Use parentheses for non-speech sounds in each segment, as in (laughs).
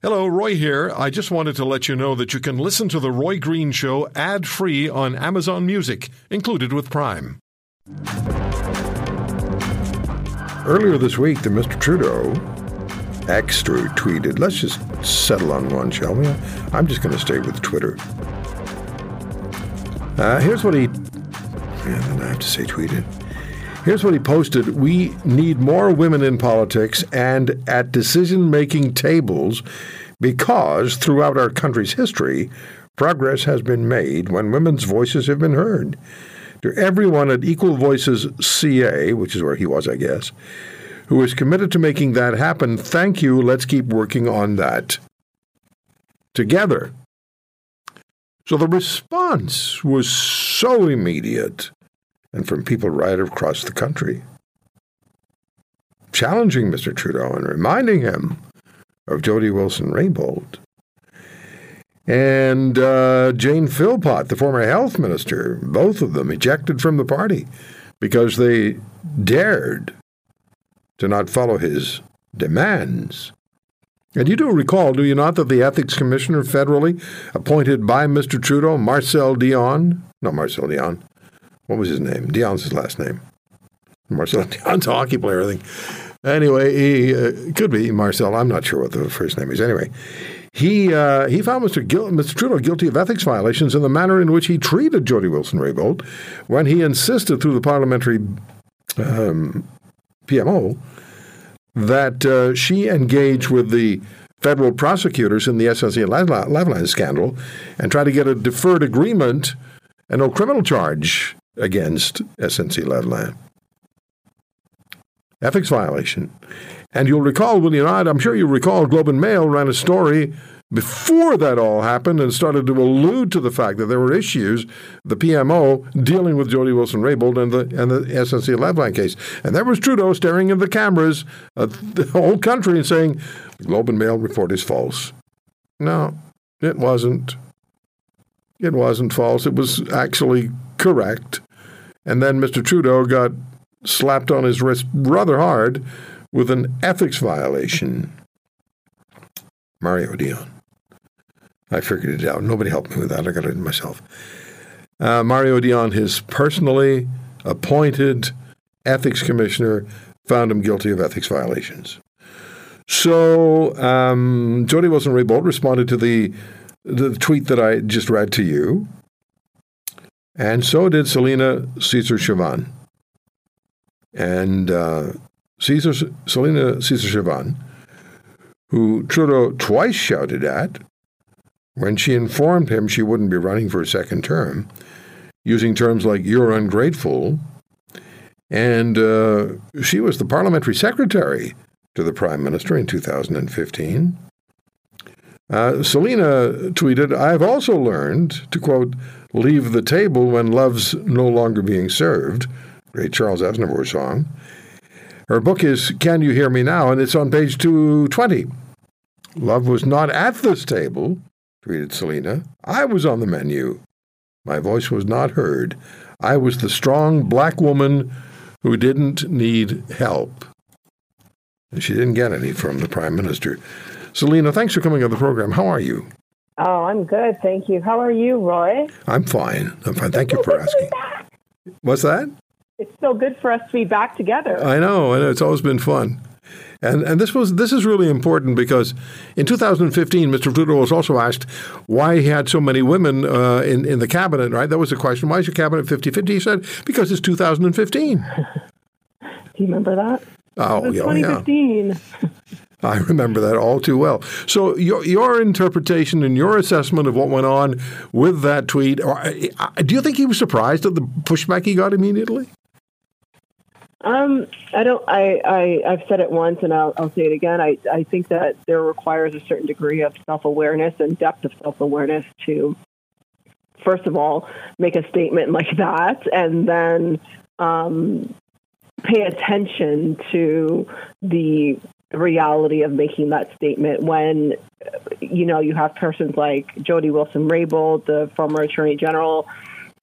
Hello, Roy here. I just wanted to let you know that you can listen to The Roy Green Show ad free on Amazon Music, included with Prime. Earlier this week, the Mr. Trudeau extra tweeted, let's just settle on one, shall we? I'm just going to stay with Twitter. Uh, here's what he, And then I have to say tweeted. Here's what he posted We need more women in politics and at decision making tables because throughout our country's history, progress has been made when women's voices have been heard. To everyone at Equal Voices CA, which is where he was, I guess, who is committed to making that happen, thank you. Let's keep working on that together. So the response was so immediate and from people right across the country, challenging Mr. Trudeau and reminding him of Jody Wilson-Raybould. And uh, Jane Philpott, the former health minister, both of them ejected from the party because they dared to not follow his demands. And you do recall, do you not, that the ethics commissioner federally appointed by Mr. Trudeau, Marcel Dion, not Marcel Dion, what was his name? Dion's his last name. Marcel (laughs) Dion's a hockey player, I think. Anyway, he uh, could be Marcel. I'm not sure what the first name is. Anyway, he uh, he found Mr. Gil- Mr. Trudeau guilty of ethics violations in the manner in which he treated Jody Wilson-Raybould when he insisted through the parliamentary um, PMO that uh, she engage with the federal prosecutors in the SNC Lavalin scandal and try to get a deferred agreement and no criminal charge against SNC Lavalin. Ethics violation. And you'll recall, will you not? I'm sure you recall Globe and Mail ran a story before that all happened and started to allude to the fact that there were issues, the PMO dealing with Jody Wilson-Raybould and the and the SNC Lavalin case. And there was Trudeau staring in the cameras, the whole country, and saying, Globe and Mail report is false. No, it wasn't. It wasn't false. It was actually correct. And then Mr. Trudeau got slapped on his wrist rather hard with an ethics violation. Mario Dion. I figured it out. Nobody helped me with that. I got it myself. Uh, Mario Dion, his personally appointed ethics commissioner, found him guilty of ethics violations. So um, Jody Wilson-Raybould responded to the the tweet that I just read to you, and so did Celina Caesar Chavannes. And uh, Caesar, Celina Caesar Chavannes, who Trudeau twice shouted at when she informed him she wouldn't be running for a second term, using terms like, you're ungrateful. And uh, she was the parliamentary secretary to the prime minister in 2015. Uh, Celina tweeted, I've also learned to, quote, leave the table when love's no longer being served. Great Charles Aznavour song. Her book is Can You Hear Me Now? and it's on page 220. Love was not at this table, tweeted Celina. I was on the menu. My voice was not heard. I was the strong black woman who didn't need help. And she didn't get any from the Prime Minister. Celina, thanks for coming on the program. How are you? Oh, I'm good. Thank you. How are you, Roy? I'm fine. I'm fine. Thank you for asking. What's that? It's so good for us to be back together. I know. and. It's always been fun. And and this was this is really important because in 2015, Mr. Trudeau was also asked why he had so many women uh, in in the cabinet. Right, that was the question. Why is your cabinet 50-50? He said because it's 2015. (laughs) Do you remember that? Oh, It was yeah, 2015. yeah. (laughs) I remember that all too well. So your your interpretation and your assessment of what went on with that tweet, or, do you think he was surprised at the pushback he got immediately? Um, I don't. I, I I've said it once, and I'll, I'll say it again. I I think that there requires a certain degree of self awareness and depth of self awareness to, first of all, make a statement like that, and then um, pay attention to the reality of making that statement when you know you have persons like Jody Wilson Raybould, the former Attorney General,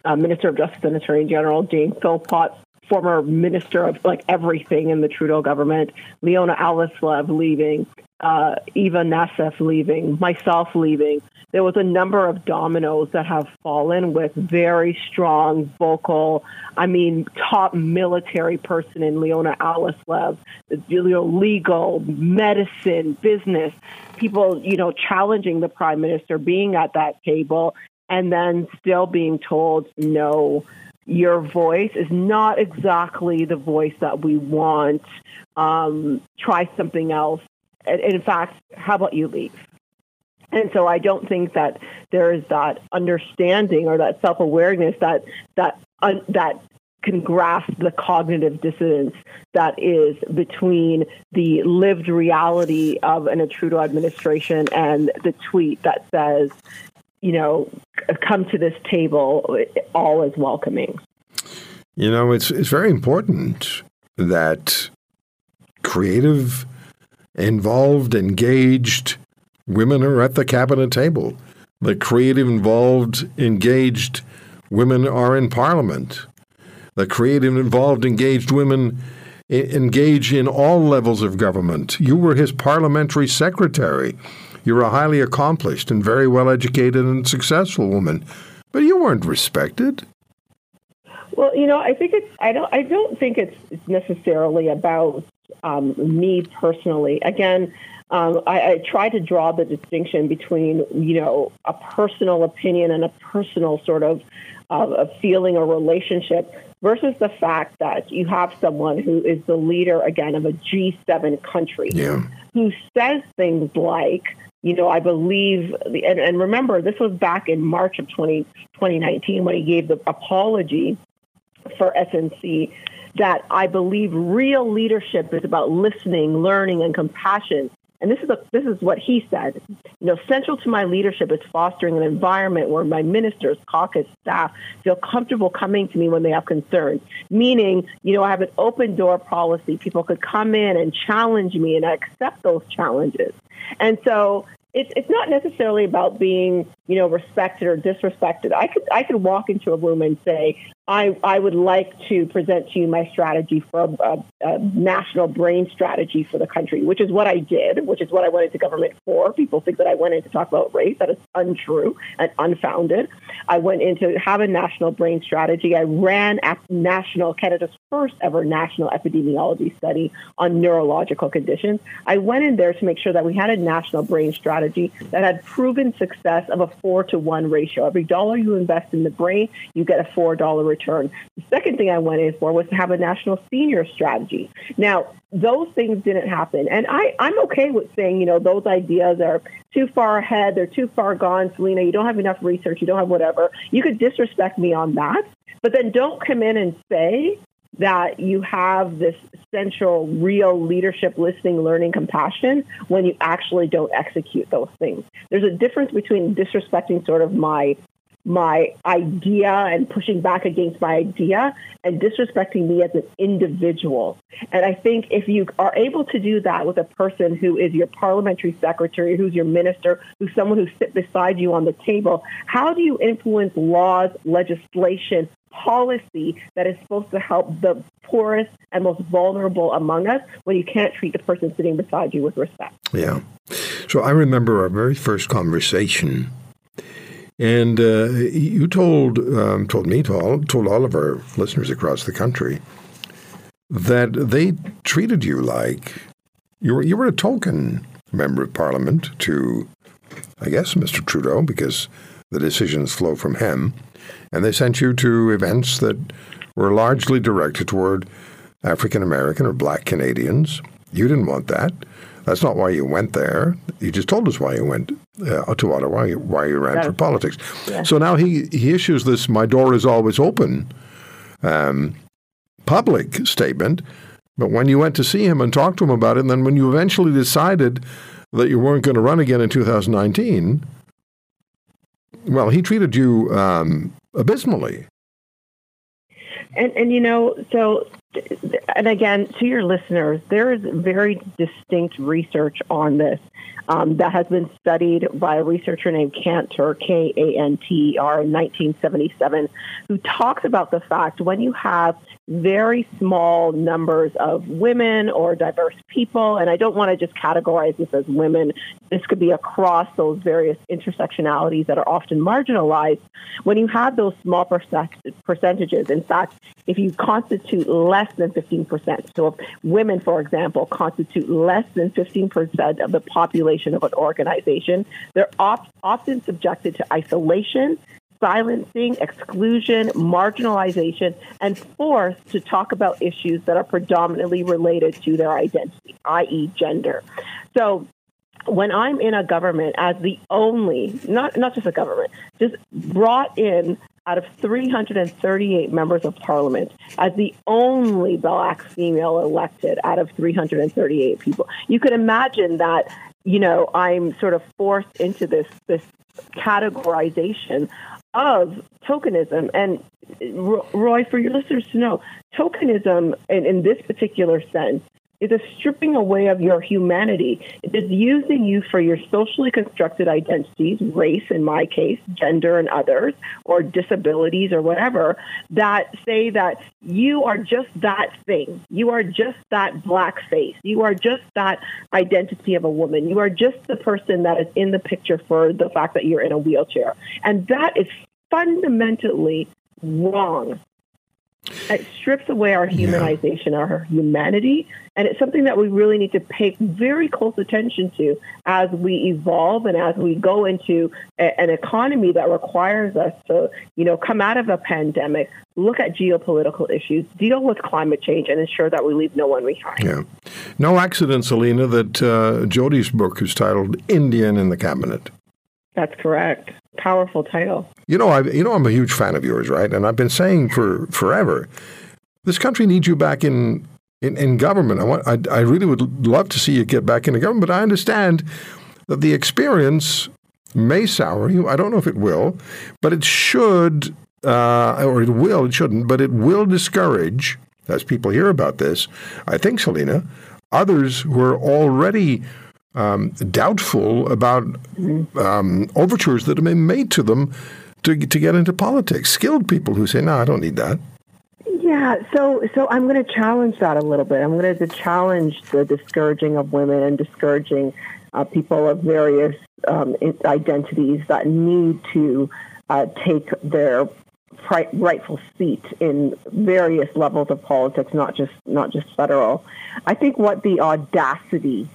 uh, Minister of Justice and Attorney General Jane Philpott former minister of like everything in the Trudeau government, Leona Alleslev leaving, uh, Eva Nassif leaving, myself leaving. There was a number of dominoes that have fallen with very strong, vocal, I mean, top military person in Leona Alleslev, you know, legal, medicine, business, people, you know, challenging the prime minister, being at that table, and then still being told no your voice is not exactly the voice that we want. Um, try something else. And in fact, how about you leave? And so I don't think that there is that understanding or that self awareness that that uh, that can grasp the cognitive dissonance that is between the lived reality of an Trudeau administration and the tweet that says, you know, come to this table, all is welcoming. You know, it's it's very important that creative, involved, engaged women are at the cabinet table. The creative, involved, engaged women are in parliament. The creative, involved, engaged women engage in all levels of government. You were his parliamentary secretary. You're a highly accomplished and very well educated and successful woman, but you weren't respected. Well, you know, I think it's. I don't. I don't think it's necessarily about um, me personally. Again, um, I, I, try to draw the distinction between, you know, a personal opinion and a personal sort of uh, a feeling or relationship versus the fact that you have someone who is the leader again of a G7 country yeah. who says things like you know, I believe, and, and remember, this was back in March of 20, 2019 when he gave the apology for SNC that I believe real leadership is about listening, learning, and compassion. And this is a, this is what he said. You know, central to my leadership is fostering an environment where my ministers, caucus staff feel comfortable coming to me when they have concerns. Meaning, you know, I have an open door policy. People could come in and challenge me, and I accept those challenges. And so it's it's not necessarily about being you know respected or disrespected. I could I could walk into a room and say I I would like to present to you my strategy for a, a, national brain strategy for the country, which is what I did, which is what I went into government for. People think that I went in to talk about race. That is untrue and unfounded. I went in to have a national brain strategy. I ran national Canada's first ever national epidemiology study on neurological conditions. I went in there to make sure that we had a national brain strategy that had proven success of a four to one ratio. Every dollar you invest in the brain, you get a four dollar return. The second thing I went in for was to have a national senior strategy. Now, those things didn't happen. And I, I'm okay with saying, you know, those ideas are too far ahead, they're too far gone, Celina, you don't have enough research, you don't have whatever. You could disrespect me on that, but then don't come in and say that you have this central, real leadership, listening, learning, compassion when you actually don't execute those things. There's a difference between disrespecting sort of my my idea and pushing back against my idea and disrespecting me as an individual. And I think if you are able to do that with a person who is your parliamentary secretary, who's your minister, who's someone who sits beside you on the table, how do you influence laws, legislation, policy that is supposed to help the poorest and most vulnerable among us when you can't treat the person sitting beside you with respect? Yeah. So I remember our very first conversation and uh, you told um, told me, told, told all of our listeners across the country that they treated you like you were you were a token member of parliament to, I guess, Mr. Trudeau, because the decisions flow from him, and they sent you to events that were largely directed toward African American or Black Canadians. You didn't want that. That's not why you went there. You just told us why you went uh, to Ottawa, why you ran for politics. Yeah. So now he, he issues this "My door is always open" um, public statement. But when you went to see him and talk to him about it, and then when you eventually decided that you weren't going to run again in 2019, well, he treated you um, abysmally. And and you know, so and again, to your listeners, there is very distinct research on this um, that has been studied by a researcher named Kanter, K A N T E R, in 1977, who talks about the fact when you have very small numbers of women or diverse people, and I don't want to just categorize this as women, this could be across those various intersectionalities that are often marginalized. When you have those small percentages, in fact, if you constitute less than 15%, so women, for example, constitute less than 15% of the population of an organization, they're often subjected to isolation silencing, exclusion, marginalization, and forced to talk about issues that are predominantly related to their identity, i.e., gender. So when I'm in a government as the only, not, not just a government, just brought in out of 338 members of parliament as the only black female elected out of 338 people. You could imagine that, you know, I'm sort of forced into this this categorization of tokenism. And uh, Roy, for your listeners to know, tokenism in, in this particular sense is a stripping away of your humanity. It is using you for your socially constructed identities, race in my case, gender and others, or disabilities or whatever, that say that you are just that thing. You are just that black face. You are just that identity of a woman. You are just the person that is in the picture for the fact that you're in a wheelchair. And that is fundamentally wrong. It strips away our humanization, yeah. our humanity, and it's something that we really need to pay very close attention to as we evolve and as we go into a, an economy that requires us to, you know, come out of a pandemic, look at geopolitical issues, deal with climate change, and ensure that we leave no one behind. Yeah, no accident, Celina, that uh, Jody's book is titled "Indian in the Cabinet." That's correct. Powerful title. You know, I you know I'm a huge fan of yours, right? And I've been saying for forever, this country needs you back in in, in government. I want I, I really would love to see you get back into government, but I understand that the experience may sour you. I don't know if it will, but it should, uh, or it will. It shouldn't, but it will discourage as people hear about this. I think, Celina, others who are already um, doubtful about um, overtures that have been made to them to, to get into politics. Skilled people who say, no, I don't need that. Yeah, so so I'm going to challenge that a little bit. I'm going to challenge the discouraging of women and discouraging uh, people of various um, identities that need to uh, take their rightful seat in various levels of politics, not just not just federal. I think what the audacity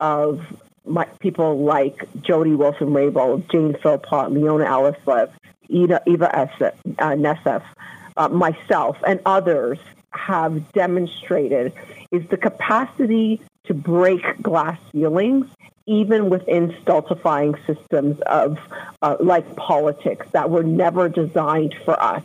of my, people like Jody Wilson-Raybould, Jane Philpott, Leona Alleslev, Eva, Eva uh, Nassif, uh, myself, and others have demonstrated is the capacity to break glass ceilings even within stultifying systems of uh, like politics that were never designed for us.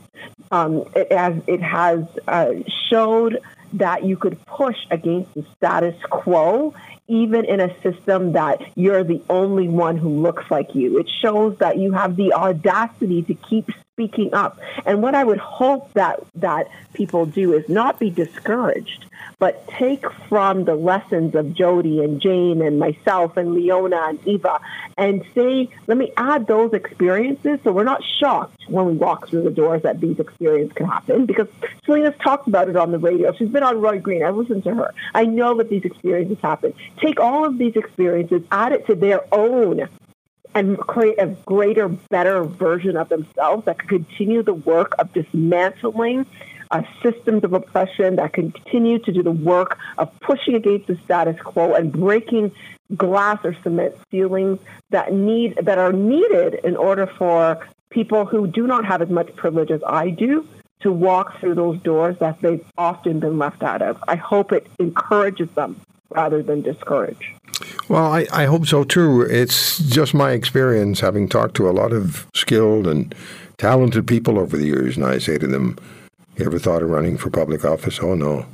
Um, it, has, it has uh, showed that you could push against the status quo even in a system that you're the only one who looks like you. It shows that you have the audacity to keep speaking up. And what I would hope that that people do is not be discouraged, but take from the lessons of Jody and Jane and myself and Leona and Eva and say, let me add those experiences so we're not shocked when we walk through the doors that these experiences can happen because Celina's talked about it on the radio. She's been on Roy Green. I listened to her. I know that these experiences happen. Take all of these experiences, add it to their own and create a greater, better version of themselves that can continue the work of dismantling uh, systems of oppression, that continue to do the work of pushing against the status quo and breaking glass or cement ceilings that need that are needed in order for people who do not have as much privilege as I do to walk through those doors that they've often been left out of. I hope it encourages them rather than discourage. Well, I, I hope so too. It's just my experience having talked to a lot of skilled and talented people over the years, and I say to them, You ever thought of running for public office? Oh, no.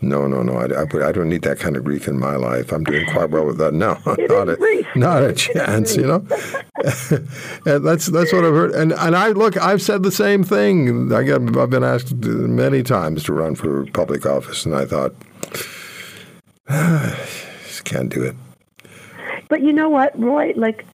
No, no, no. I, I, I, don't need that kind of grief in my life. I'm doing quite well with that. No, (laughs) (laughs) not a, (laughs) not a chance. You know, and that's that's what I've heard. And and I look, I've said the same thing. I get, I've been asked many times to run for public office, and I thought, just can't do it. But you know what, Roy? Like,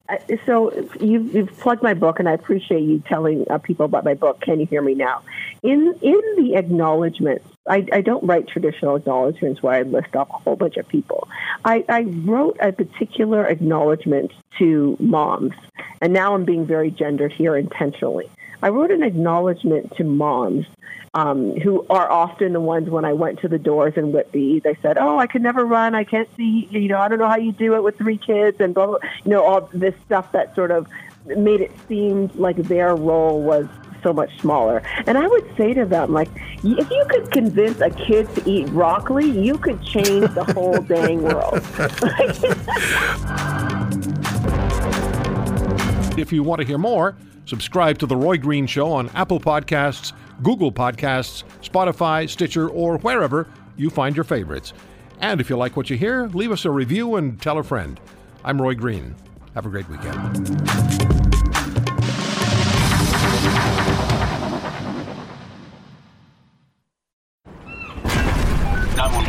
so you've, you've plugged my book, and I appreciate you telling uh, people about my book. Can you hear me now? In in the acknowledgments, I, I don't write traditional acknowledgments where I list off a whole bunch of people. I, I wrote a particular acknowledgement to moms, and now I'm being very gendered here intentionally. I wrote an acknowledgement to moms um, who are often the ones when I went to the doors in Whitby, they said, "Oh, I could never run. I can't see. You know, I don't know how you do it with three kids and blah blah." You know, all this stuff that sort of made it seem like their role was so much smaller. And I would say to them, like, if you could convince a kid to eat broccoli, you could change the whole (laughs) dang world. (laughs) if you want to hear more, subscribe to The Roy Green Show on Apple Podcasts Google Podcasts, Spotify, Stitcher, or wherever you find your favorites. And if you like what you hear, leave us a review and tell a friend. I'm Roy Green. Have a great weekend.